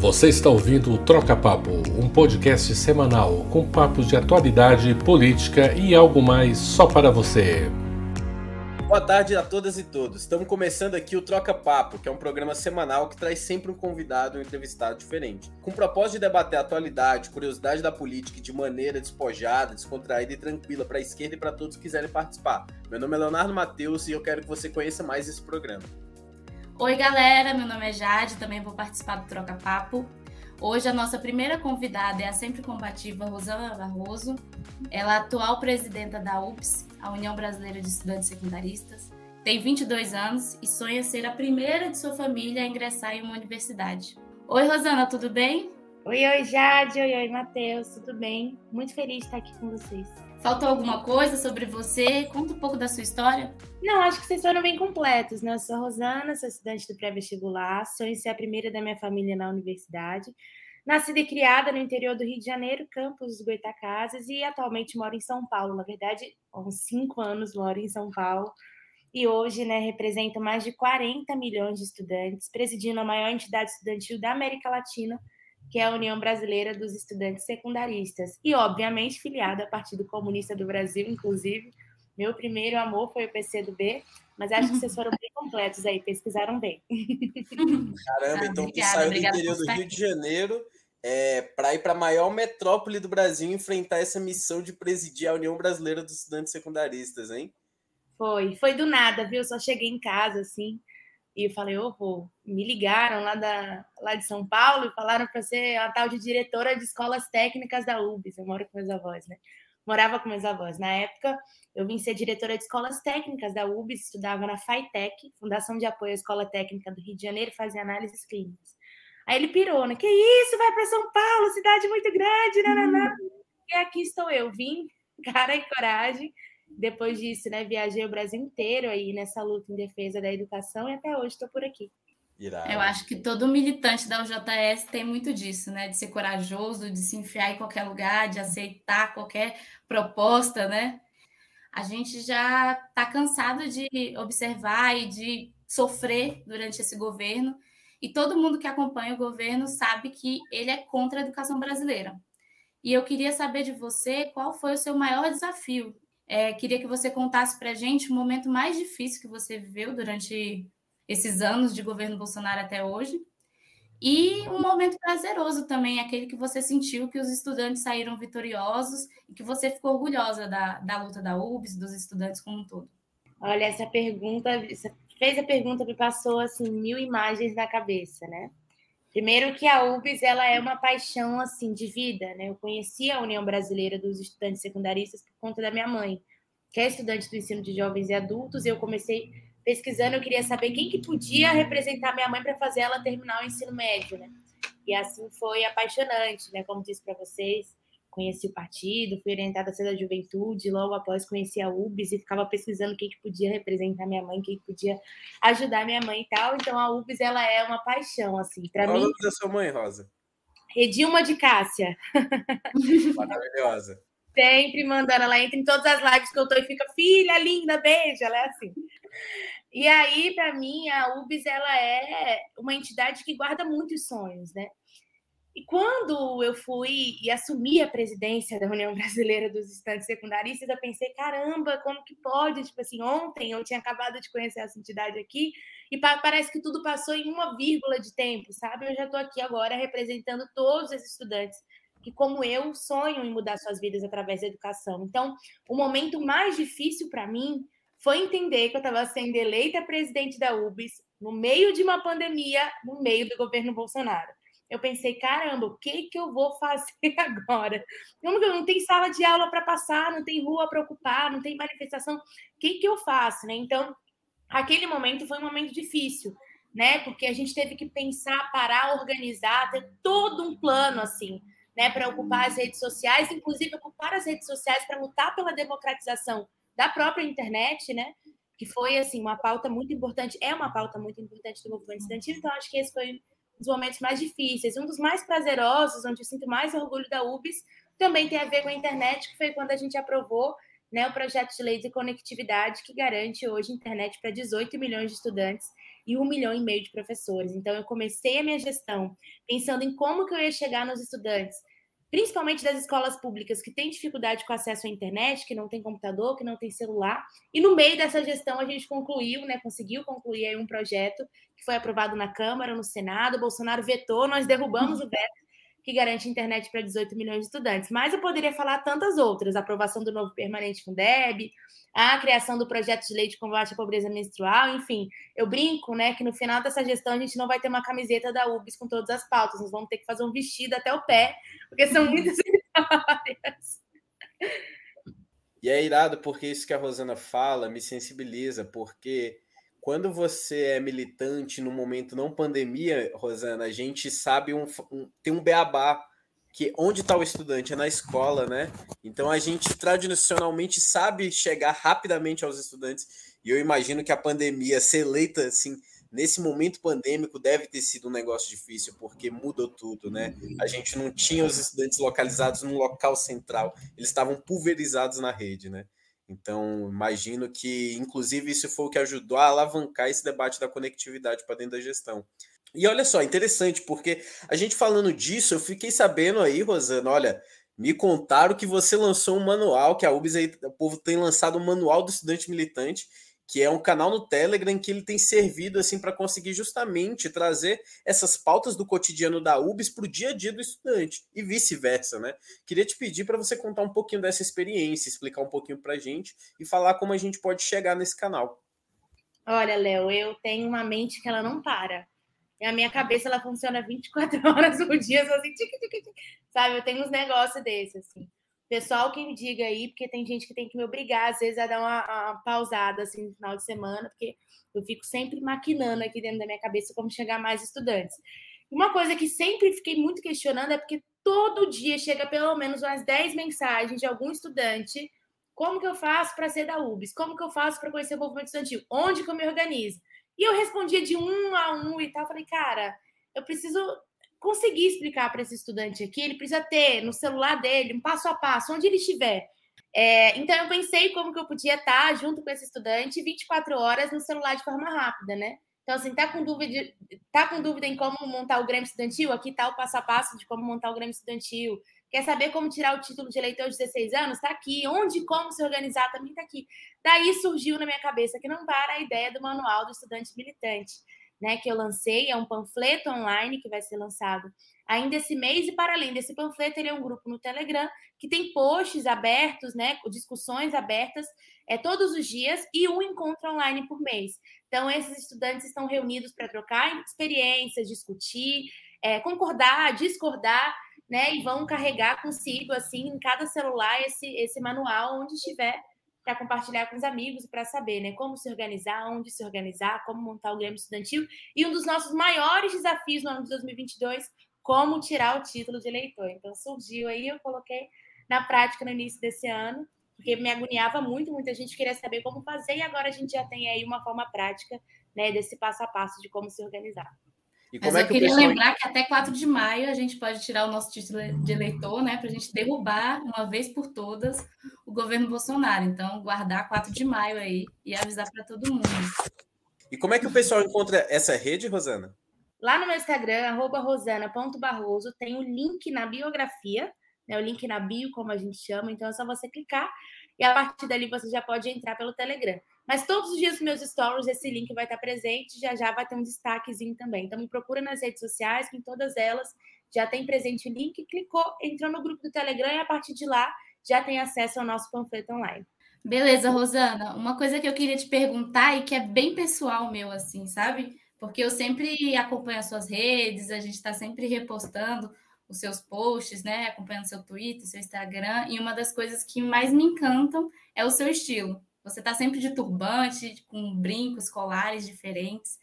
Você está ouvindo o Troca Papo, um podcast semanal com papos de atualidade, política e algo mais só para você. Boa tarde a todas e todos. Estamos começando aqui o Troca Papo, que é um programa semanal que traz sempre um convidado ou um entrevistado diferente. Com o propósito de debater a atualidade, curiosidade da política de maneira despojada, descontraída e tranquila para a esquerda e para todos que quiserem participar. Meu nome é Leonardo Matheus e eu quero que você conheça mais esse programa. Oi, galera, meu nome é Jade, também vou participar do Troca Papo. Hoje a nossa primeira convidada é a sempre combativa Rosana Barroso. Ela é atual presidenta da UPS, a União Brasileira de Estudantes Secundaristas. Tem 22 anos e sonha ser a primeira de sua família a ingressar em uma universidade. Oi, Rosana, tudo bem? Oi, oi, Jade. Oi, oi, Matheus. Tudo bem? Muito feliz de estar aqui com vocês. Faltou alguma coisa sobre você? Conta um pouco da sua história. Não, acho que vocês foram bem completos, né? Eu sou a Rosana, sou estudante do pré-vestibular, sonho em ser a primeira da minha família na universidade. Nascida e criada no interior do Rio de Janeiro, campus dos Goitacazes, e atualmente moro em São Paulo. Na verdade, há uns cinco anos moro em São Paulo. E hoje, né, represento mais de 40 milhões de estudantes, presidindo a maior entidade estudantil da América Latina, que é a União Brasileira dos Estudantes Secundaristas, e obviamente filiada ao Partido Comunista do Brasil, inclusive. Meu primeiro amor foi o PCdoB, mas acho que vocês foram bem completos aí, pesquisaram bem. Caramba, então tu saiu do interior do Rio de Janeiro é, para ir para a maior metrópole do Brasil enfrentar essa missão de presidir a União Brasileira dos Estudantes Secundaristas, hein? Foi, foi do nada, viu? Só cheguei em casa assim, e eu falei, oh, me ligaram lá, da, lá de São Paulo e falaram para ser a tal de diretora de escolas técnicas da UBS. Eu moro com meus avós, né? Morava com meus avós. Na época, eu vim ser diretora de escolas técnicas da UBS, estudava na FAITEC, Fundação de Apoio à Escola Técnica do Rio de Janeiro, fazia análises clínicas. Aí ele pirou, né? Que isso, vai para São Paulo, cidade muito grande, né? E aqui estou eu, vim, cara e coragem, depois disso, né, viajei o Brasil inteiro aí nessa luta em defesa da educação e até hoje estou por aqui. Irado. Eu acho que todo militante da UJS tem muito disso, né? De ser corajoso, de se enfiar em qualquer lugar, de aceitar qualquer proposta, né? A gente já está cansado de observar e de sofrer durante esse governo, e todo mundo que acompanha o governo sabe que ele é contra a educação brasileira. E eu queria saber de você qual foi o seu maior desafio é, queria que você contasse para a gente o momento mais difícil que você viveu durante esses anos de governo Bolsonaro até hoje. E um momento prazeroso também, aquele que você sentiu que os estudantes saíram vitoriosos e que você ficou orgulhosa da, da luta da UBS, dos estudantes como um todo. Olha, essa pergunta, fez a pergunta me passou assim mil imagens na cabeça, né? Primeiro que a UBS ela é uma paixão assim de vida, né? Eu conheci a União Brasileira dos Estudantes Secundaristas por conta da minha mãe, que é estudante do ensino de jovens e adultos. E eu comecei pesquisando, eu queria saber quem que podia representar minha mãe para fazer ela terminar o ensino médio, né? E assim foi apaixonante, né? Como disse para vocês, conheci o partido, fui orientada a ser da juventude, logo após conheci a UBS e ficava pesquisando quem que podia representar minha mãe, quem que podia ajudar minha mãe e tal. Então a UBS ela é uma paixão assim, para mim. Qual é da sua mãe, Rosa? Edilma de Cássia. Maravilhosa. Sempre mandando, ela entra em todas as lives que eu tô e fica, filha linda, beijo, ela é assim. E aí, para mim, a UBS ela é uma entidade que guarda muitos sonhos, né? E quando eu fui e assumi a presidência da União Brasileira dos Estudantes Secundaristas, eu pensei, caramba, como que pode? Tipo assim, ontem eu tinha acabado de conhecer essa entidade aqui e parece que tudo passou em uma vírgula de tempo, sabe? Eu já estou aqui agora representando todos os estudantes que, como eu, sonham em mudar suas vidas através da educação. Então, o momento mais difícil para mim foi entender que eu estava sendo eleita presidente da UBS no meio de uma pandemia, no meio do governo Bolsonaro eu pensei, caramba, o que que eu vou fazer agora? Não tem sala de aula para passar, não tem rua para ocupar, não tem manifestação. O que que eu faço, né? Então, aquele momento foi um momento difícil, né? Porque a gente teve que pensar, parar, organizar, ter todo um plano assim, né, para ocupar as redes sociais, inclusive ocupar as redes sociais para lutar pela democratização da própria internet, né? Que foi assim uma pauta muito importante, é uma pauta muito importante do movimento estudantil. Então acho que esse foi dos momentos mais difíceis. Um dos mais prazerosos, onde eu sinto mais orgulho da UBS, também tem a ver com a internet, que foi quando a gente aprovou né, o projeto de lei de conectividade que garante hoje internet para 18 milhões de estudantes. e um milhão e meio de professores. Então, eu comecei a minha gestão pensando em como que eu ia chegar nos estudantes, principalmente das escolas públicas que têm dificuldade com acesso à internet, que não tem computador, que não tem celular. E no meio dessa gestão a gente concluiu, né, conseguiu concluir aí um projeto que foi aprovado na Câmara, no Senado, o Bolsonaro vetou, nós derrubamos o veto que garante internet para 18 milhões de estudantes. Mas eu poderia falar tantas outras: a aprovação do novo permanente Fundeb, a criação do projeto de lei de combate à pobreza menstrual, enfim. Eu brinco, né, que no final dessa gestão a gente não vai ter uma camiseta da UBS com todas as pautas, nós vamos ter que fazer um vestido até o pé, porque são muitas vitórias. E é irado porque isso que a Rosana fala me sensibiliza, porque quando você é militante no momento não pandemia, Rosana, a gente sabe um, um tem um beabá que onde está o estudante é na escola, né? Então a gente tradicionalmente sabe chegar rapidamente aos estudantes. E eu imagino que a pandemia ser eleita assim nesse momento pandêmico deve ter sido um negócio difícil porque mudou tudo, né? A gente não tinha os estudantes localizados num local central, eles estavam pulverizados na rede, né? Então, imagino que, inclusive, isso foi o que ajudou a alavancar esse debate da conectividade para dentro da gestão. E olha só, interessante, porque a gente falando disso, eu fiquei sabendo aí, Rosana, olha, me contaram que você lançou um manual, que a UBS aí, o povo tem lançado um manual do estudante militante, que é um canal no Telegram que ele tem servido assim para conseguir justamente trazer essas pautas do cotidiano da UBS para o dia a dia do estudante e vice-versa, né? Queria te pedir para você contar um pouquinho dessa experiência, explicar um pouquinho para a gente e falar como a gente pode chegar nesse canal. Olha, Léo, eu tenho uma mente que ela não para. E a minha cabeça ela funciona 24 horas por dia, assim, tic, tic, tic, sabe? Eu tenho uns negócios desses, assim. Pessoal que me diga aí, porque tem gente que tem que me obrigar, às vezes, a dar uma, uma, pausada assim no final de semana, porque eu fico sempre maquinando aqui dentro da minha cabeça como chegar mais estudantes. Uma coisa que sempre fiquei muito questionando é porque todo dia chega pelo menos umas 10 mensagens de algum estudante. Como que eu faço para ser da UBS? Como que eu faço para conhecer o movimento estudantil? Onde que eu me organizo? E eu respondia de um a um e tal. Falei, cara, eu preciso conseguir explicar para esse estudante aqui, ele precisa ter no celular dele um passo a passo, onde ele estiver. É, então, eu pensei como que eu podia estar junto com esse estudante 24 horas no celular de forma rápida, né? Então, assim, tá com dúvida, tá com dúvida em como montar o Grêmio Estudantil? Aqui tá o passo a passo de como montar o Grêmio Estudantil. Quer saber como tirar o título de eleitor de 16 anos? Está aqui. Onde como se organizar também está aqui. Daí surgiu na minha cabeça que não para a ideia do manual do estudante militante né, que eu lancei, é um panfleto online que vai ser lançado ainda esse mês, e para além desse panfleto, ele é um grupo no Telegram que tem posts abertos, né, discussões abertas é, todos os dias e um encontro online por mês. Então, esses estudantes estão reunidos para trocar experiências, discutir, é, concordar, discordar, né, e vão carregar consigo, assim, em cada celular esse, esse manual onde estiver para compartilhar com os amigos e para saber né, como se organizar, onde se organizar, como montar o Grêmio Estudantil. E um dos nossos maiores desafios no ano de 2022, como tirar o título de eleitor. Então surgiu aí, eu coloquei na prática no início desse ano, porque me agoniava muito, muita gente queria saber como fazer, e agora a gente já tem aí uma forma prática né, desse passo a passo de como se organizar. E como Mas é eu queria pessoal... lembrar que até 4 de maio a gente pode tirar o nosso título de eleitor, né? Para a gente derrubar, uma vez por todas, o governo Bolsonaro. Então, guardar 4 de maio aí e avisar para todo mundo. E como é que o pessoal encontra essa rede, Rosana? Lá no meu Instagram, rosana.barroso, tem o link na biografia, né? O link na bio, como a gente chama. Então é só você clicar e a partir dali você já pode entrar pelo Telegram. Mas todos os dias nos meus stories esse link vai estar presente, já já vai ter um destaquezinho também. Então me procura nas redes sociais, que em todas elas já tem presente o link, clicou, entrou no grupo do Telegram e a partir de lá já tem acesso ao nosso panfleto online. Beleza, Rosana. Uma coisa que eu queria te perguntar e que é bem pessoal meu, assim, sabe? Porque eu sempre acompanho as suas redes, a gente está sempre repostando os seus posts, né? Acompanhando seu Twitter, seu Instagram. E uma das coisas que mais me encantam é o seu estilo. Você está sempre de turbante, com brincos, colares diferentes.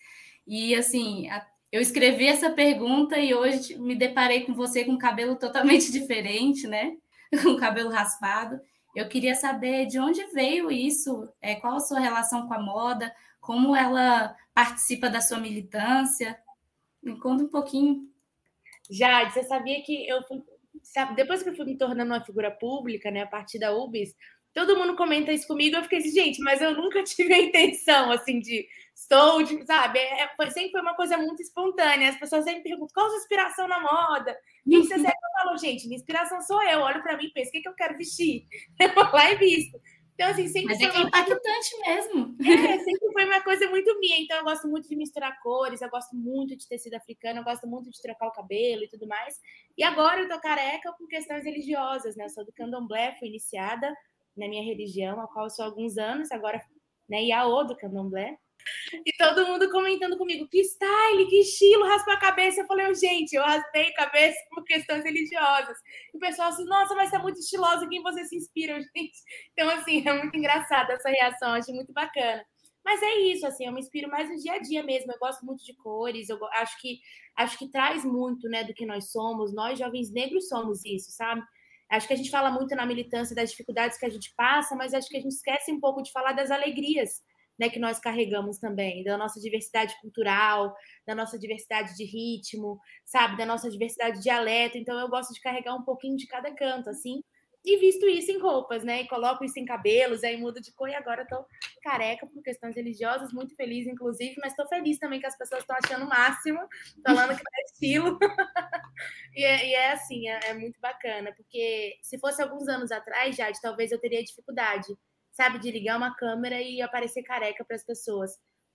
E assim, eu escrevi essa pergunta e hoje me deparei com você com cabelo totalmente diferente, né? Com cabelo raspado. Eu queria saber de onde veio isso, é, qual a sua relação com a moda, como ela participa da sua militância. Me conta um pouquinho. Jade, você sabia que eu fui, depois que eu fui me tornando uma figura pública, né, a partir da UBS, todo mundo comenta isso comigo, eu fiquei assim, gente, mas eu nunca tive a intenção, assim, de estou, de, sabe? É, foi, sempre foi uma coisa muito espontânea. As pessoas sempre perguntam, qual a sua inspiração na moda? Quem você segue? Eu falo, gente, minha inspiração sou eu. Olho para mim e penso, o que, que eu quero vestir? Eu vou lá e visto. Então, assim, sempre Mas é que é impactante mesmo. É, sempre foi uma coisa muito minha. Então, eu gosto muito de misturar cores, eu gosto muito de tecido africano, eu gosto muito de trocar o cabelo e tudo mais. E agora eu tô careca por questões religiosas, né? Eu sou do candomblé, fui iniciada na minha religião, a qual eu sou há alguns anos, agora, né, Iaô do candomblé. E todo mundo comentando comigo, que style, que estilo, raspa a cabeça. Eu falei, gente, eu raspei a cabeça por questões religiosas. E o pessoal assim, nossa, mas é muito estilosa, quem você se inspira, gente? Então, assim, é muito engraçado essa reação, acho muito bacana. Mas é isso, assim, eu me inspiro mais no dia a dia mesmo. Eu gosto muito de cores, eu acho que acho que traz muito, né, do que nós somos. Nós jovens negros somos isso, sabe? Acho que a gente fala muito na militância das dificuldades que a gente passa, mas acho que a gente esquece um pouco de falar das alegrias né, que nós carregamos também, da nossa diversidade cultural, da nossa diversidade de ritmo, sabe, da nossa diversidade de dialeto. Então eu gosto de carregar um pouquinho de cada canto, assim, e visto isso em roupas, né? E coloco isso em cabelos, aí mudo de cor e agora tô careca por questões religiosas, muito feliz, inclusive, mas tô feliz também que as pessoas estão achando o máximo, falando que é estilo. e, é, e, é, assim, é, é, muito bacana, porque se fosse alguns anos atrás, Jade, talvez eu teria dificuldade sabe? De ligar uma câmera e aparecer careca para as pessoas.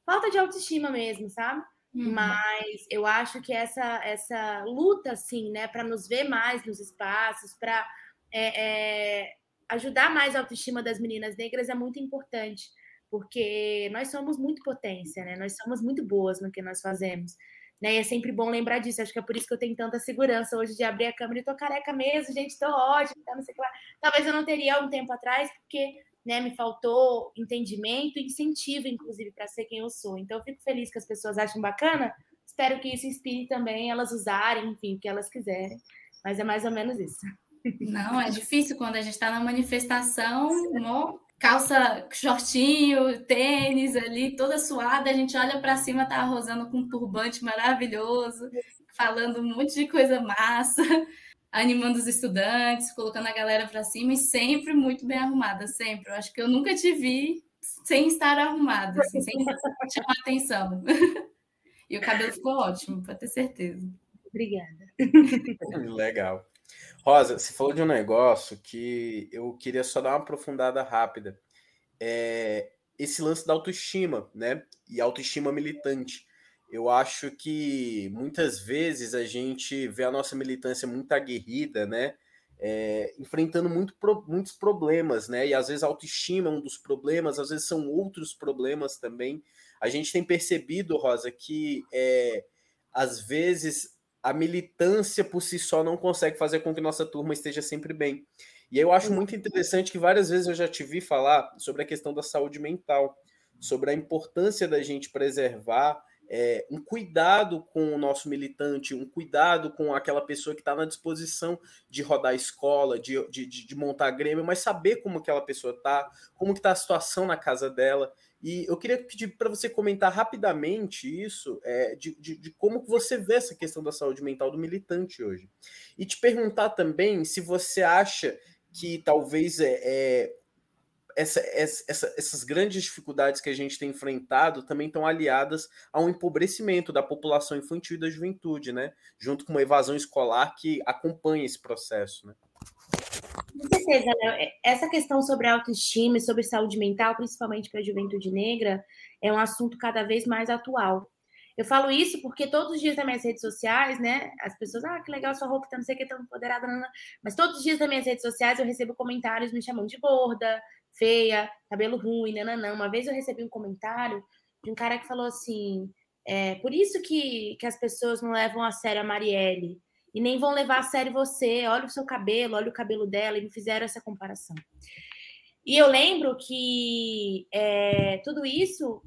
Falta de autoestima mesmo, sabe? Uhum. Mas eu acho que essa, essa luta, assim, né, para nos ver mais nos espaços, para é, é, ajudar mais a autoestima das meninas negras é muito importante, porque nós somos muito potência, né? Nós somos muito boas no que nós fazemos. Né? E é sempre bom lembrar disso. Acho que é por isso que eu tenho tanta segurança hoje de abrir a câmera e tô careca mesmo, gente, tô ótima, tá, não sei o que lá. Talvez eu não teria um tempo atrás, porque né, me faltou entendimento e incentivo, inclusive, para ser quem eu sou. Então, eu fico feliz que as pessoas achem bacana. Espero que isso inspire também elas usarem, enfim, o que elas quiserem. Mas é mais ou menos isso. Não, é difícil quando a gente está na manifestação, calça, shortinho, tênis ali, toda suada, a gente olha para cima, tá arrosando com um turbante maravilhoso, falando um monte de coisa massa animando os estudantes, colocando a galera para cima e sempre muito bem arrumada, sempre. Eu acho que eu nunca te vi sem estar arrumada, assim, sem chamar atenção. E o cabelo ficou ótimo, para ter certeza. Obrigada. Legal. Rosa, você falou de um negócio que eu queria só dar uma aprofundada rápida. É esse lance da autoestima, né? E autoestima militante. Eu acho que muitas vezes a gente vê a nossa militância muito aguerrida, né? É, enfrentando muito, muitos problemas, né? E às vezes a autoestima é um dos problemas, às vezes são outros problemas também. A gente tem percebido, Rosa, que é, às vezes a militância por si só não consegue fazer com que nossa turma esteja sempre bem. E eu acho muito interessante que várias vezes eu já te vi falar sobre a questão da saúde mental, sobre a importância da gente preservar é, um cuidado com o nosso militante, um cuidado com aquela pessoa que está na disposição de rodar a escola, de, de, de, montar Grêmio, mas saber como aquela pessoa está, como está a situação na casa dela. E eu queria pedir para você comentar rapidamente isso, é, de, de, de, como você vê essa questão da saúde mental do militante hoje. E te perguntar também se você acha que talvez é, é essa, essa, essas grandes dificuldades que a gente tem enfrentado também estão aliadas a um empobrecimento da população infantil e da juventude, né? Junto com uma evasão escolar que acompanha esse processo, né? Com certeza, né? Essa questão sobre autoestima e sobre saúde mental, principalmente para a juventude negra, é um assunto cada vez mais atual. Eu falo isso porque todos os dias nas minhas redes sociais, né? As pessoas, ah, que legal sua roupa, tá não sei o que, tão empoderada, não, não. mas todos os dias nas minhas redes sociais eu recebo comentários me chamando de gorda, feia, cabelo ruim, nananã. Uma vez eu recebi um comentário de um cara que falou assim: é, por isso que, que as pessoas não levam a sério a Marielle e nem vão levar a sério você. Olha o seu cabelo, olha o cabelo dela, e me fizeram essa comparação. E eu lembro que é, tudo isso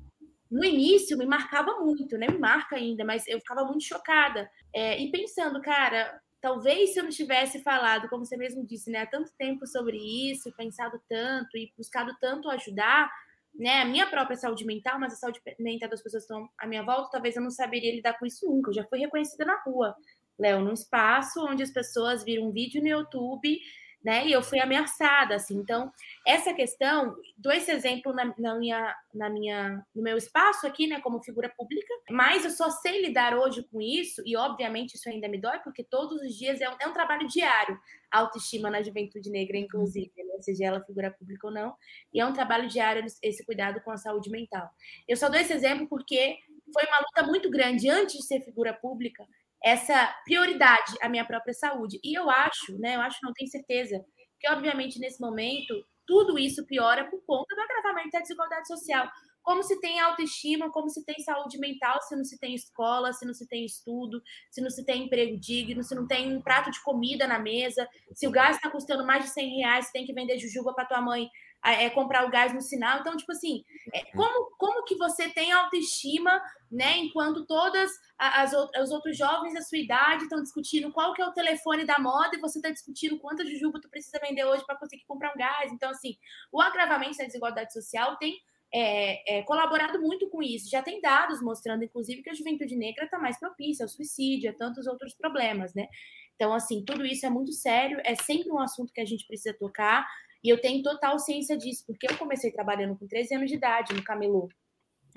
no início me marcava muito, né? Me marca ainda, mas eu ficava muito chocada. É, e pensando, cara, talvez se eu não tivesse falado, como você mesmo disse, né, há tanto tempo sobre isso, pensado tanto e buscado tanto ajudar, né, a minha própria saúde mental, mas a saúde mental das pessoas que estão à minha volta, talvez eu não saberia lidar com isso nunca. Eu já fui reconhecida na rua, Léo, num espaço onde as pessoas viram um vídeo no YouTube né? E eu fui ameaçada, assim. Então, essa questão, dou esse exemplo na, na, minha, na minha, no meu espaço aqui, né, como figura pública, mas eu só sei lidar hoje com isso, e obviamente isso ainda me dói, porque todos os dias é um, é um trabalho diário, autoestima na juventude negra, inclusive, né? seja ela figura pública ou não, e é um trabalho diário esse cuidado com a saúde mental. Eu só dou esse exemplo porque foi uma luta muito grande antes de ser figura pública, essa prioridade à minha própria saúde. E eu acho, né, eu acho, não tenho certeza, que obviamente nesse momento tudo isso piora por conta do agravamento da desigualdade social. Como se tem autoestima, como se tem saúde mental, se não se tem escola, se não se tem estudo, se não se tem emprego digno, se não tem um prato de comida na mesa, se o gás está custando mais de 100 reais, tem que vender jujuba para tua mãe é, comprar o gás no sinal. Então, tipo assim, é, uhum. como, como que você tem autoestima, né? Enquanto todas as, os outros jovens da sua idade estão discutindo qual que é o telefone da moda e você está discutindo quanta jujuba tu precisa vender hoje para conseguir comprar um gás. Então, assim, o agravamento da desigualdade social tem é, é, colaborado muito com isso. Já tem dados mostrando, inclusive, que a juventude negra está mais propícia ao suicídio, a tantos outros problemas, né? Então, assim, tudo isso é muito sério, é sempre um assunto que a gente precisa tocar. E eu tenho total ciência disso, porque eu comecei trabalhando com 13 anos de idade no camelô.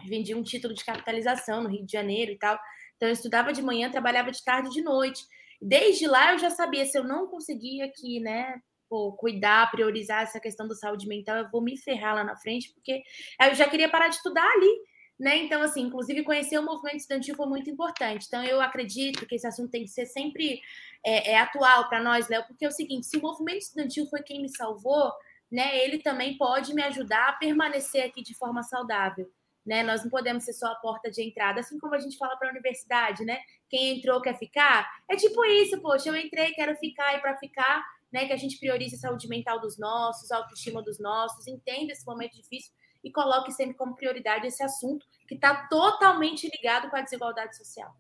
Vendi um título de capitalização no Rio de Janeiro e tal. Então eu estudava de manhã, trabalhava de tarde e de noite. Desde lá eu já sabia se eu não conseguia aqui, né, pô, cuidar, priorizar essa questão da saúde mental, eu vou me ferrar lá na frente, porque eu já queria parar de estudar ali. Né? Então, assim, inclusive conhecer o movimento estudantil foi muito importante. Então, eu acredito que esse assunto tem que ser sempre é, é atual para nós, Léo, porque é o seguinte: se o movimento estudantil foi quem me salvou, né, ele também pode me ajudar a permanecer aqui de forma saudável. Né? Nós não podemos ser só a porta de entrada, assim como a gente fala para a universidade, né? Quem entrou quer ficar. É tipo isso, poxa, eu entrei, quero ficar e para ficar, né? Que a gente priorize a saúde mental dos nossos, a autoestima dos nossos, entenda esse momento difícil e coloque sempre como prioridade esse assunto que está totalmente ligado com a desigualdade social.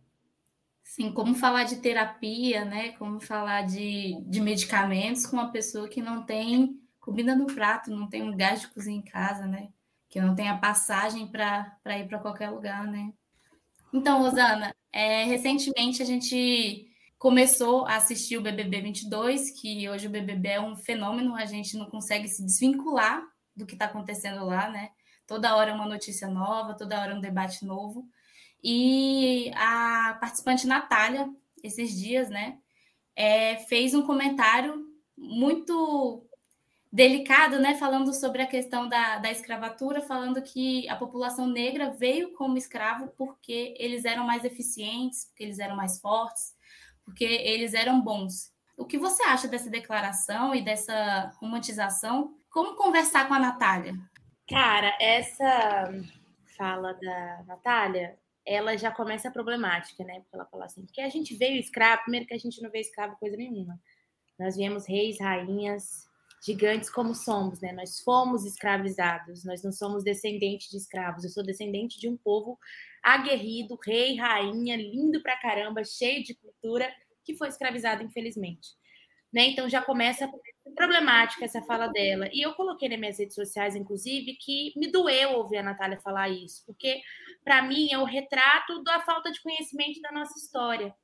Sim, como falar de terapia, né? Como falar de, de medicamentos com uma pessoa que não tem comida no prato, não tem um gás de cozinha em casa, né? Que não tem a passagem para ir para qualquer lugar, né? Então, Rosana, é, recentemente a gente começou a assistir o BBB 22, que hoje o BBB é um fenômeno, a gente não consegue se desvincular do que está acontecendo lá, né? Toda hora é uma notícia nova, toda hora é um debate novo. E a participante Natália, esses dias, né, é, fez um comentário muito delicado, né, falando sobre a questão da, da escravatura, falando que a população negra veio como escravo porque eles eram mais eficientes, porque eles eram mais fortes, porque eles eram bons. O que você acha dessa declaração e dessa romantização como conversar com a Natália? Cara, essa fala da Natália, ela já começa a problemática, né? Porque ela fala assim, porque a gente veio escravo, primeiro que a gente não veio escravo coisa nenhuma. Nós viemos reis, rainhas, gigantes como somos, né? Nós fomos escravizados, nós não somos descendentes de escravos. Eu sou descendente de um povo aguerrido, rei, rainha, lindo pra caramba, cheio de cultura, que foi escravizado, infelizmente. Né? Então já começa problemática essa fala dela. E eu coloquei nas minhas redes sociais, inclusive, que me doeu ouvir a Natália falar isso, porque para mim é o retrato da falta de conhecimento da nossa história.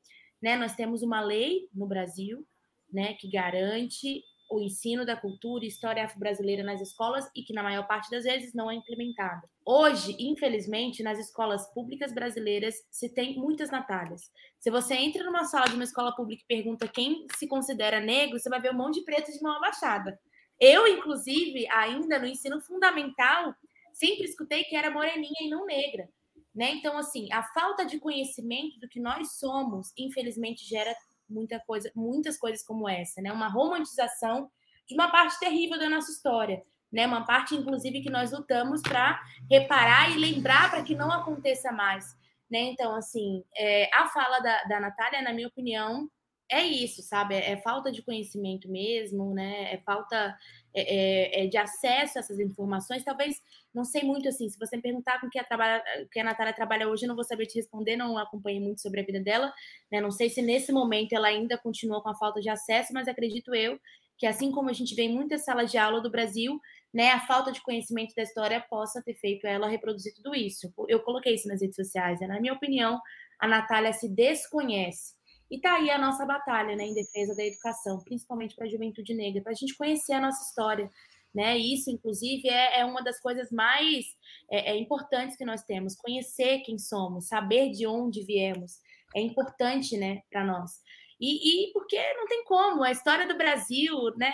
Né? Nós temos uma lei no Brasil né, que garante o ensino da cultura e história afro-brasileira nas escolas e que, na maior parte das vezes, não é implementada. Hoje, infelizmente, nas escolas públicas brasileiras se tem muitas Natálias. Se você entra numa sala de uma escola pública e pergunta quem se considera negro, você vai ver um monte de preto de mão abaixada. Eu, inclusive, ainda no ensino fundamental, sempre escutei que era moreninha e não negra. Né? Então, assim, a falta de conhecimento do que nós somos, infelizmente, gera muita coisa, muitas coisas como essa, né? Uma romantização de uma parte terrível da nossa história, né? Uma parte, inclusive, que nós lutamos para reparar e lembrar para que não aconteça mais, né? Então, assim, é, a fala da, da Natália, na minha opinião, é isso, sabe? É, é falta de conhecimento mesmo, né? É falta é, é, é, de acesso a essas informações. Talvez, não sei muito assim, se você me perguntar com que a, trabalha, que a Natália trabalha hoje, eu não vou saber te responder, não acompanhei muito sobre a vida dela. Né? Não sei se nesse momento ela ainda continua com a falta de acesso, mas acredito eu que assim como a gente vê em muitas salas de aula do Brasil, né, a falta de conhecimento da história possa ter feito ela reproduzir tudo isso. Eu coloquei isso nas redes sociais, né? na minha opinião, a Natália se desconhece E tá aí a nossa batalha, né, em defesa da educação, principalmente para a juventude negra, para a gente conhecer a nossa história, né? Isso, inclusive, é, é uma das coisas mais é, é, importantes que nós temos, conhecer quem somos, saber de onde viemos, é importante, né, para nós. E, e, porque não tem como, a história do Brasil, né?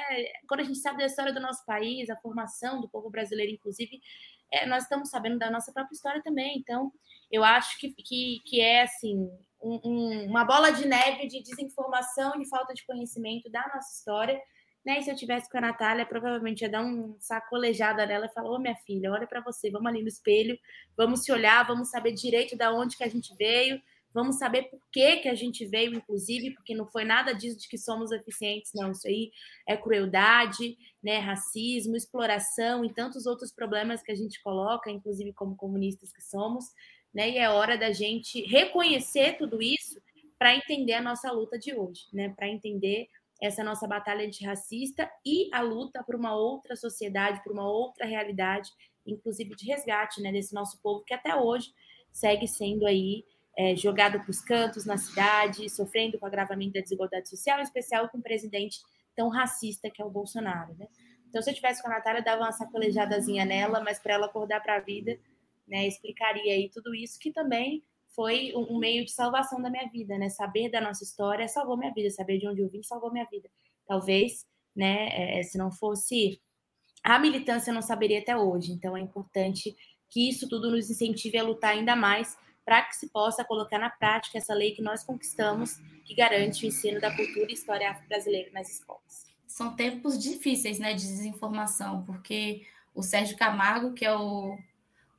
Quando a gente sabe da história do nosso país, a formação do povo brasileiro, inclusive, é, nós estamos sabendo da nossa própria história também. Então, eu acho que, que, que é assim um, um, uma bola de neve de desinformação e de falta de conhecimento da nossa história. Né? E se eu tivesse com a Natália, provavelmente ia dar um sacolejada nela e falar: Ô minha filha, olha para você, vamos ali no espelho, vamos se olhar, vamos saber direito da onde que a gente veio, Vamos saber por que, que a gente veio, inclusive, porque não foi nada disso de que somos eficientes, não. Isso aí é crueldade, né, racismo, exploração e tantos outros problemas que a gente coloca, inclusive como comunistas que somos, né? E é hora da gente reconhecer tudo isso para entender a nossa luta de hoje, né? Para entender essa nossa batalha antirracista e a luta por uma outra sociedade, por uma outra realidade, inclusive de resgate, né, desse nosso povo que até hoje segue sendo aí é, jogado para os cantos na cidade, sofrendo com o agravamento da desigualdade social, em especial com um presidente tão racista que é o Bolsonaro. Né? Então, se eu tivesse com a Natália, dava uma sacolejadazinha nela, mas para ela acordar para a vida, né, explicaria aí tudo isso, que também foi um, meio de salvação da minha vida, né? Saber da nossa história salvou minha vida, saber de onde eu vim salvou minha vida. Talvez, né, é, se não fosse a militância, eu não saberia até hoje. Então, é importante que isso tudo nos incentive a lutar ainda mais para que se possa colocar na prática essa lei que nós conquistamos, que garante o ensino da cultura e história afro-brasileira nas escolas. São tempos difíceis né, de desinformação, porque o Sérgio Camargo, que é o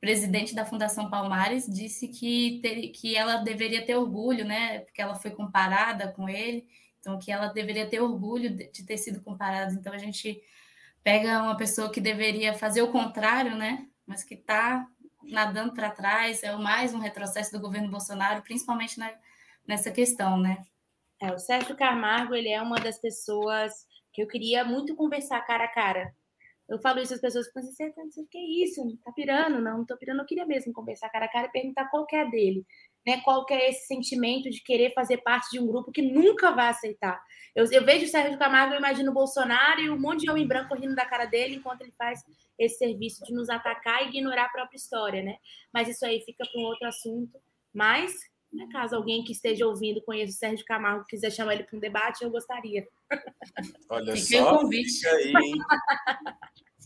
presidente da Fundação Palmares, disse que, ter, que ela deveria ter orgulho, né, porque ela foi comparada com ele, então que ela deveria ter orgulho de, de ter sido comparada. Então a gente pega uma pessoa que deveria fazer o contrário, né, mas que está nadando para trás, é mais um retrocesso do governo Bolsonaro, principalmente na, nessa questão, né? É, o Sérgio Camargo, ele é uma das pessoas que eu queria muito conversar cara a cara. Eu falo isso às pessoas que pensam, você tá, que é isso? Tá pirando? Não, não tô pirando. Eu queria mesmo conversar cara a cara e perguntar qual que é dele né, qual que é esse sentimento de querer fazer parte de um grupo que nunca vai aceitar. Eu, eu vejo o Sérgio Camargo, eu imagino o Bolsonaro e um monte de homem branco rindo da cara dele enquanto ele faz esse serviço de nos atacar e ignorar a própria história, né? Mas isso aí fica para um outro assunto. Mas, né, caso alguém que esteja ouvindo conheça o Sérgio Camargo quiser chamar ele para um debate, eu gostaria. Olha Fiquei só, fica aí, hein?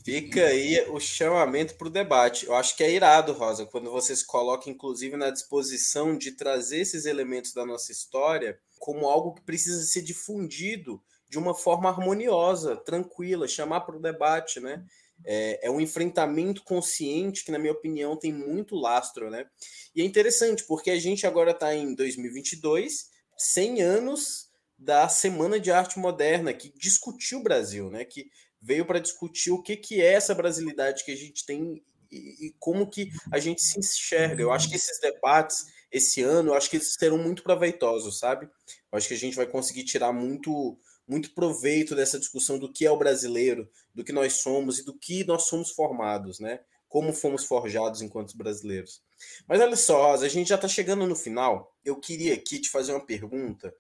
Fica aí o chamamento para o debate. Eu acho que é irado, Rosa, quando vocês colocam, inclusive, na disposição de trazer esses elementos da nossa história como algo que precisa ser difundido de uma forma harmoniosa, tranquila, chamar para o debate, né? É, é, um enfrentamento consciente que, na minha opinião, tem muito lastro, né? E é interessante, porque a gente agora está em 2022, 100 anos da Semana de Arte Moderna, que discutiu o Brasil, né? Que veio para discutir o que, que é essa brasilidade que a gente tem e, e, como que a gente se enxerga. Eu acho que esses debates esse ano, eu acho que eles serão muito proveitosos, sabe? Eu acho que a gente vai conseguir tirar muito muito proveito dessa discussão do que é o brasileiro, do que nós somos e do que nós somos formados, né? Como fomos forjados enquanto brasileiros. Mas olha só, a gente já está chegando no final. Eu queria aqui te fazer uma pergunta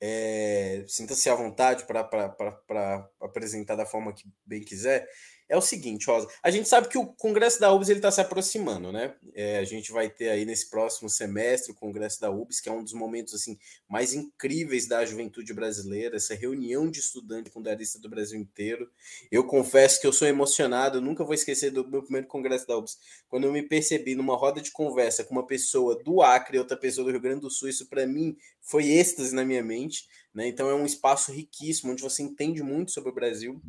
é, sinta-se à vontade para apresentar da forma que bem quiser é o seguinte, Rosa. A gente sabe que o Congresso da UBS está se aproximando, né? É, a gente vai ter aí nesse próximo semestre o Congresso da UBS, que é um dos momentos assim mais incríveis da juventude brasileira, essa reunião de estudantes fundaristas do Brasil inteiro. Eu confesso que eu sou emocionado, eu nunca vou esquecer do meu primeiro Congresso da UBS, quando eu me percebi numa roda de conversa com uma pessoa do Acre e outra pessoa do Rio Grande do Sul. Isso para mim foi êxtase na minha mente, né? Então é um espaço riquíssimo onde você entende muito sobre o Brasil.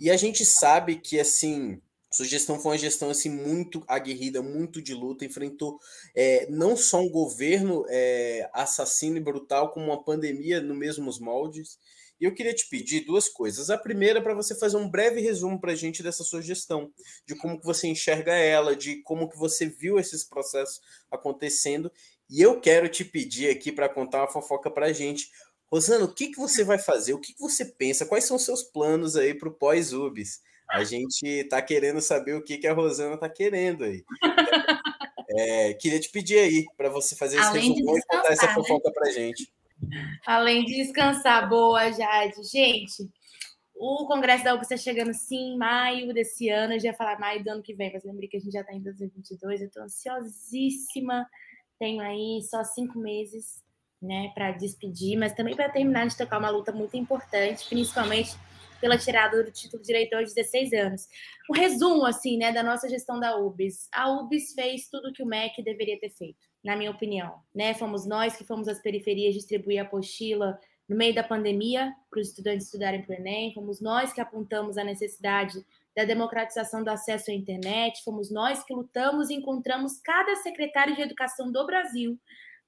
E a gente sabe que, assim, sua gestão foi uma gestão assim muito aguerrida, muito de luta, enfrentou é, não só um governo é, assassino e brutal, como uma pandemia no mesmos moldes. E eu queria te pedir duas coisas. A primeira para você fazer um breve resumo para a gente dessa sua gestão, de como que você enxerga ela, de como que você viu esses processos acontecendo. E eu quero te pedir aqui para contar uma fofoca para a gente. Rosana, o que, que você vai fazer? O que, que você pensa? Quais são os seus planos aí para o pós-UBS? A gente está querendo saber o que, que a Rosana está querendo aí. É, queria te pedir aí para você fazer esse Além e contar essa né? fofoca para gente. Além de descansar, boa, Jade. Gente, o Congresso da UBS está chegando sim em maio desse ano. Eu já ia falar maio do ano que vem, mas lembrei que a gente já está em 2022. Eu estou ansiosíssima. Tenho aí só cinco meses né, para despedir, mas também para terminar de tocar uma luta muito importante, principalmente pela tirada do título de diretor de 16 anos. Um resumo, assim, né, da nossa gestão da UBS. A UBS fez tudo o que o MEC deveria ter feito, na minha opinião. Né? Fomos nós que fomos às periferias distribuir a apostila no meio da pandemia para os estudantes estudarem para o Enem, fomos nós que apontamos a necessidade da democratização do acesso à internet, fomos nós que lutamos e encontramos cada secretário de educação do Brasil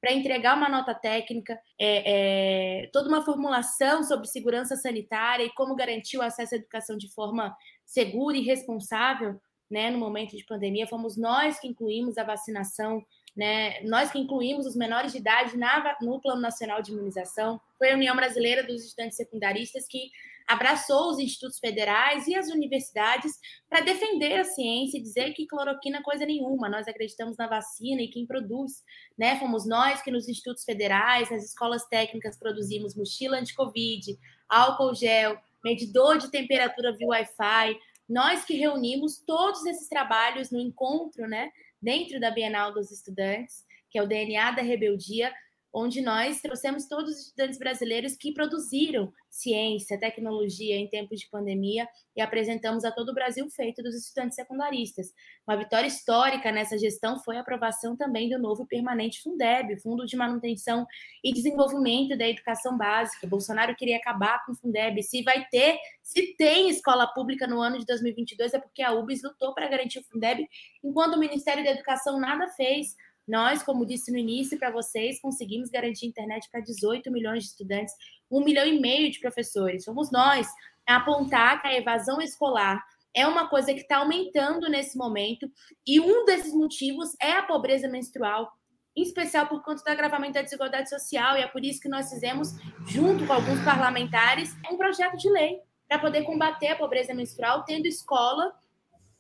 para entregar uma nota técnica, é, é, toda uma formulação sobre segurança sanitária e como garantir o acesso à educação de forma segura e responsável né, no momento de pandemia. Fomos nós que incluímos a vacinação, né, nós que incluímos os menores de idade na, no Plano Nacional de Imunização. Foi a União Brasileira dos Estudantes Secundaristas que abraçou os institutos federais e as universidades para defender a ciência e dizer que cloroquina é coisa nenhuma. Nós acreditamos na vacina e quem produz, né? Fomos nós que nos institutos federais, nas escolas técnicas produzimos mochila anti-covid, álcool gel, medidor de temperatura via Wi-Fi. Nós que reunimos todos esses trabalhos no encontro, né, dentro da Bienal dos Estudantes, que é o DNA da Rebeldia, onde nós trouxemos todos os estudantes brasileiros que produziram ciência, tecnologia em tempos de pandemia e apresentamos a todo o Brasil feito dos estudantes secundaristas. Uma vitória histórica nessa gestão foi a aprovação também do novo permanente Fundeb, Fundo de Manutenção e Desenvolvimento da Educação Básica. Bolsonaro queria acabar com o Fundeb. Se vai ter, se tem escola pública no ano de 2022 é porque a UBS lutou para garantir o Fundeb, enquanto o Ministério da Educação nada fez. Nós, como disse no início para vocês, conseguimos garantir internet para 18 milhões de estudantes, um milhão e meio de professores. Fomos nós a apontar que a evasão escolar é uma coisa que está aumentando nesse momento, e um desses motivos é a pobreza menstrual, em especial por conta do agravamento da desigualdade social, e é por isso que nós fizemos, junto com alguns parlamentares, um projeto de lei para poder combater a pobreza menstrual, tendo escola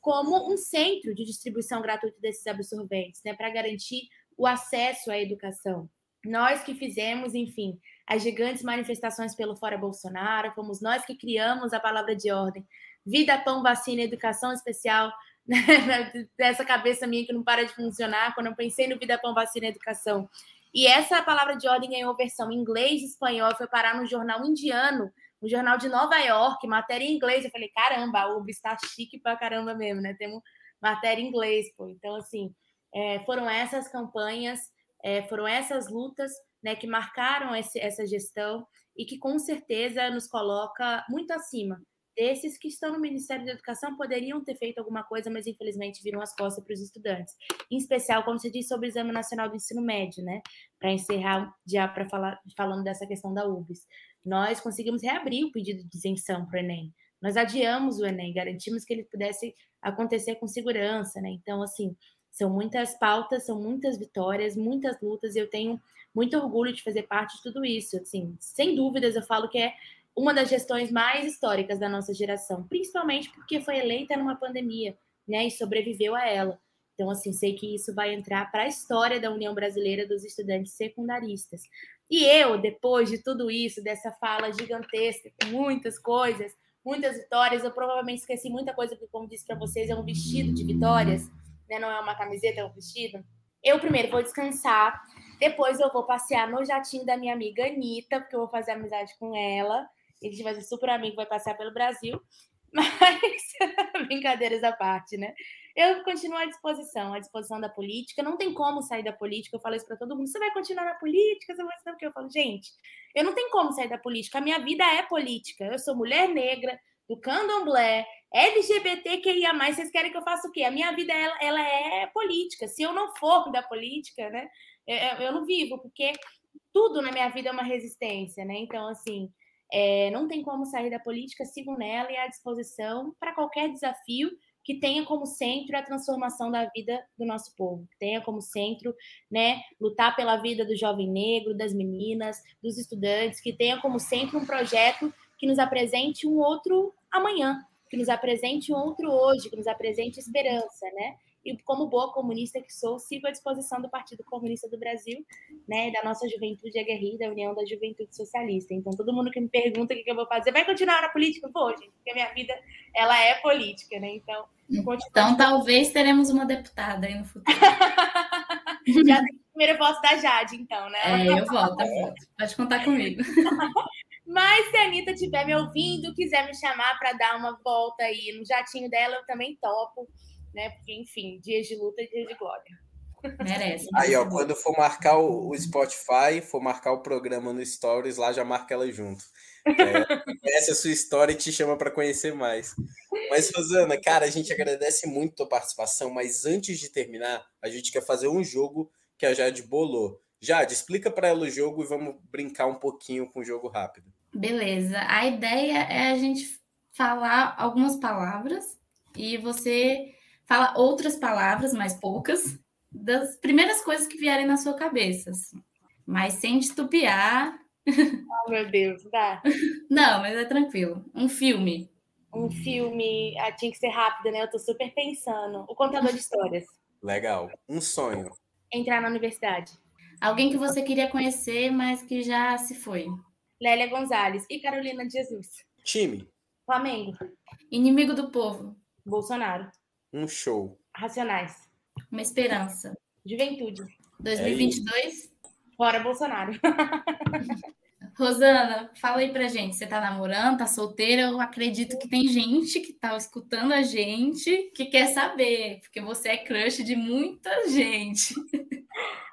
como um centro de distribuição gratuita desses absorventes, né, para garantir o acesso à educação. Nós que fizemos, enfim, as gigantes manifestações pelo Fora Bolsonaro, fomos nós que criamos a palavra de ordem. Vida, pão, vacina, educação especial, né? dessa cabeça minha que não para de funcionar, quando eu pensei no Vida, pão, vacina, educação. E essa palavra de ordem ganhou versão em inglês e espanhol, foi parar no jornal indiano, um jornal de Nova York, matéria em inglês. Eu falei, caramba, a UB está chique pra caramba mesmo, né? Temos matéria em inglês, pô. Então, assim, é, foram essas campanhas, é, foram essas lutas né, que marcaram esse, essa gestão e que com certeza nos coloca muito acima desses que estão no Ministério da Educação poderiam ter feito alguma coisa, mas infelizmente viram as costas para os estudantes. Em especial, como você disse, sobre o Exame Nacional do Ensino Médio, né? Para encerrar já para falar falando dessa questão da UBS nós conseguimos reabrir o pedido de isenção para o Enem. Nós adiamos o Enem, garantimos que ele pudesse acontecer com segurança, né? Então, assim, são muitas pautas, são muitas vitórias, muitas lutas, e eu tenho muito orgulho de fazer parte de tudo isso. Assim, sem dúvidas, eu falo que é uma das gestões mais históricas da nossa geração, principalmente porque foi eleita numa pandemia, né? E sobreviveu a ela. Então, assim, sei que isso vai entrar para a história da União Brasileira dos Estudantes Secundaristas. E eu, depois de tudo isso, dessa fala gigantesca, com muitas coisas, muitas vitórias, eu provavelmente esqueci muita coisa, porque, como disse para vocês, é um vestido de vitórias, né? não é uma camiseta, é um vestido. Eu primeiro vou descansar, depois eu vou passear no jatinho da minha amiga Anitta, porque eu vou fazer amizade com ela. A gente vai ser super amigo, vai passear pelo Brasil. Mas, brincadeiras à parte, né? Eu continuo à disposição, à disposição da política. Não tem como sair da política. Eu falo isso para todo mundo. Você vai continuar na política? Você vai continuar porque eu falo, gente, eu não tenho como sair da política. A minha vida é política. Eu sou mulher negra, do candomblé, LGBTQIA+, vocês querem que eu faça o quê? A minha vida, ela, ela é política. Se eu não for da política, né, eu, eu não vivo, porque tudo na minha vida é uma resistência, né? Então, assim, é, não tem como sair da política, sigo nela e à disposição para qualquer desafio que tenha como centro a transformação da vida do nosso povo, que tenha como centro, né, lutar pela vida do jovem negro, das meninas, dos estudantes, que tenha como centro um projeto que nos apresente um outro amanhã, que nos apresente um outro hoje, que nos apresente esperança, né? E como boa comunista que sou, sigo à disposição do Partido Comunista do Brasil, né, da nossa juventude aguerrida, da União da Juventude Socialista. Então, todo mundo que me pergunta o que, que eu vou fazer, vai continuar na política? Vou, gente, porque a minha vida, ela é política, né? Então, então talvez teremos uma deputada aí no futuro. Já tem o primeiro voto da Jade, então, né? É, eu voto, eu voto. Pode contar comigo. Mas se a Anitta estiver me ouvindo, quiser me chamar para dar uma volta aí no jatinho dela, eu também topo, né? Porque, enfim, dias de luta e dias de glória. Merece. Aí, ó, quando for marcar o, o, Spotify, for marcar o programa no Stories, lá já marca ela junto. É, essa é a sua história e te chama para conhecer mais. Mas, Rosana, cara, a gente agradece muito a tua participação, mas antes de terminar, a gente quer fazer um jogo que a Jade bolou. Jade, explica para ela o jogo e vamos brincar um pouquinho com o jogo rápido. Beleza. A ideia é a gente falar algumas palavras e você fala outras palavras, mais poucas, das primeiras coisas que vierem na sua cabeça. Assim. Mas sem titubear. Oh, meu Deus, dá. Não, mas é tranquilo. Um filme. Um filme. Ah, tinha que ser rápido, né? Eu tô super pensando. O contador de histórias. Legal. Um sonho. Entrar na universidade. Alguém que você queria conhecer, mas que já se foi. Lélia Gonzalez e Carolina Jesus. Time. Flamengo. Inimigo do povo. Bolsonaro. Um show. Racionais. Uma esperança. Juventude. 2022. É Fora Bolsonaro. Rosana, fala aí pra gente. Você tá namorando, tá solteira? Eu acredito que tem gente que tá escutando a gente que quer saber, porque você é crush de muita gente.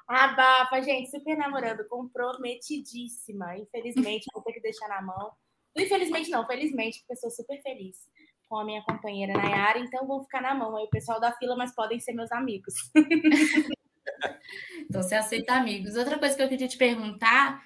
Abafa, gente, super namorando, comprometidíssima. Infelizmente, vou ter que deixar na mão. Infelizmente, não, felizmente, porque sou super feliz com a minha companheira Nayara, então vou ficar na mão aí o pessoal da fila, mas podem ser meus amigos. então você aceita amigos. Outra coisa que eu queria te perguntar,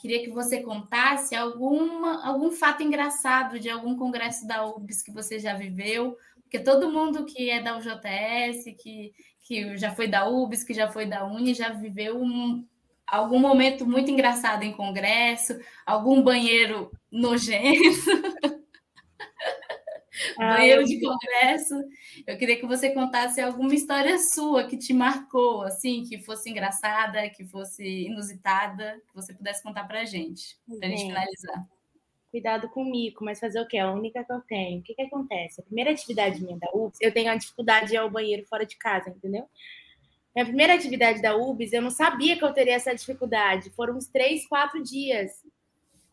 queria que você contasse alguma, algum fato engraçado de algum congresso da UBS que você já viveu, porque todo mundo que é da UJS, que, que já foi da UBS, que já foi da Uni, já viveu um, algum momento muito engraçado em congresso, algum banheiro nojento, banheiro de congresso. Eu queria que você contasse alguma história sua que te marcou, assim, que fosse engraçada, que fosse inusitada, que você pudesse contar para a gente, para a gente finalizar. Cuidado comigo, mas fazer o quê? A única que eu tenho. O que, que acontece? A primeira atividade minha da UBS, eu tenho a dificuldade de ir ao banheiro fora de casa, entendeu? Minha primeira atividade da UBS, eu não sabia que eu teria essa dificuldade. Foram uns três, quatro dias.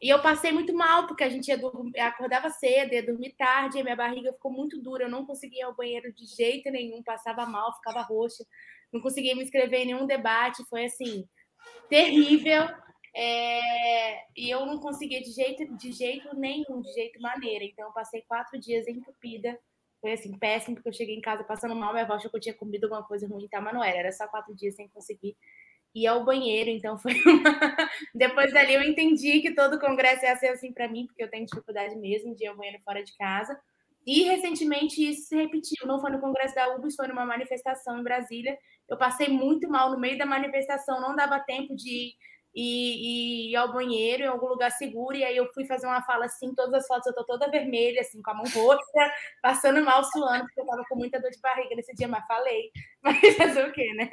E eu passei muito mal, porque a gente dormir, acordava cedo, ia dormir tarde, e minha barriga ficou muito dura. Eu não conseguia ir ao banheiro de jeito nenhum, passava mal, ficava roxa. Não conseguia me inscrever em nenhum debate. Foi assim, terrível. É, e eu não conseguia de jeito, de jeito nenhum, de jeito maneira. Então, eu passei quatro dias entupida. Foi assim, péssimo, porque eu cheguei em casa passando mal. Minha avó achou que eu tinha comido alguma coisa ruim, tá? Mas não era, era só quatro dias sem conseguir ir ao banheiro. Então, foi uma... Depois dali, eu entendi que todo congresso ia ser assim para mim, porque eu tenho dificuldade mesmo de ir ao banheiro fora de casa. E recentemente isso se repetiu. Não foi no congresso da UBS, foi numa manifestação em Brasília. Eu passei muito mal no meio da manifestação, não dava tempo de e, e ir ao banheiro em algum lugar seguro. E aí eu fui fazer uma fala assim, todas as fotos eu tô toda vermelha, assim, com a mão roxa, passando mal, suando, porque eu tava com muita dor de barriga nesse dia, mas falei. Mas fazer o quê, né?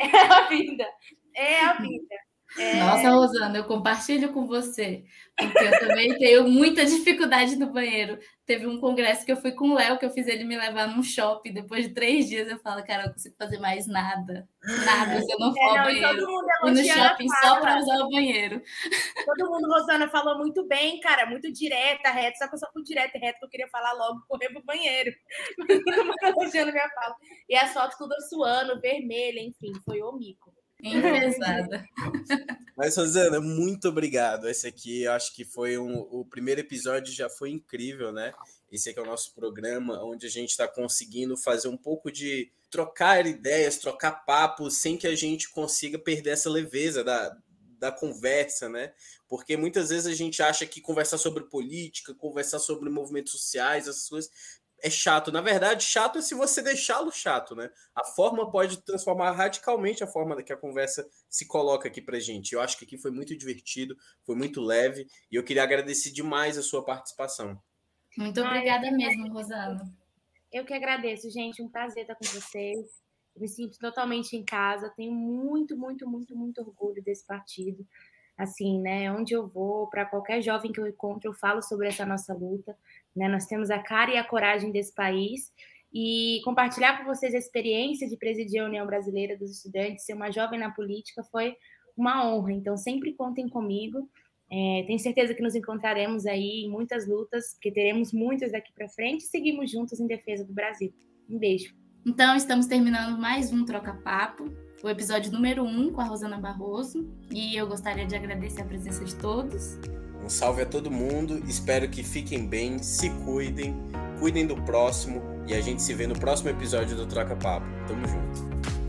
É a vida. É a vida. É... Nossa, Rosana, eu compartilho com você, porque eu também tenho muita dificuldade no banheiro. Teve um congresso que eu fui com o Léo, que eu fiz ele me levar num shopping. Depois de três dias, eu falo, cara, eu não consigo fazer mais nada. Nada, se eu não for é, ao banheiro. E no shopping fala. só para usar o banheiro. Todo mundo, Rosana, falou muito bem, cara, muito direta, reta. Só que eu só fui direta e reta, que eu queria falar logo, correr pro banheiro. Todo mundo elogiando minha fala. E as fotos todas suando, vermelha, enfim, foi o mico. Enfesada. Mas, Rosana, muito obrigado. Esse aqui, eu acho que foi um, o primeiro episódio, já foi incrível, né? Esse aqui é o nosso programa, onde a gente está conseguindo fazer um pouco de trocar ideias, trocar papos, sem que a gente consiga perder essa leveza da, da conversa, né? Porque muitas vezes a gente acha que conversar sobre política, conversar sobre movimentos sociais, essas coisas, é chato. Na verdade, chato é se você deixá-lo chato, né? A forma pode transformar radicalmente a forma que a conversa se coloca aqui pra gente. Eu acho que aqui foi muito divertido, foi muito leve, e eu queria agradecer demais a sua participação. Muito obrigada Ai, mesmo, Rosana. Eu que agradeço, gente. Um prazer estar com vocês. me sinto totalmente em casa, tenho muito, muito, muito, muito orgulho desse partido. Assim, né? Onde eu vou, para qualquer jovem que eu encontro, eu falo sobre essa nossa luta. Né? Nós temos a cara e a coragem desse país e compartilhar com vocês a experiência de presidir a União Brasileira dos Estudantes, ser uma jovem na política, foi uma honra. Então, sempre contem comigo. É, tenho certeza que nos encontraremos aí em muitas lutas, que teremos muitas daqui para frente e seguimos juntos em defesa do Brasil. Um beijo. Então, estamos terminando mais um Troca Papo, o episódio número 1 um, com a Rosana Barroso. E eu gostaria de agradecer a presença de todos. Um salve a todo mundo, espero que fiquem bem, se cuidem, cuidem do próximo e a gente se vê no próximo episódio do Troca Papo. Tamo junto.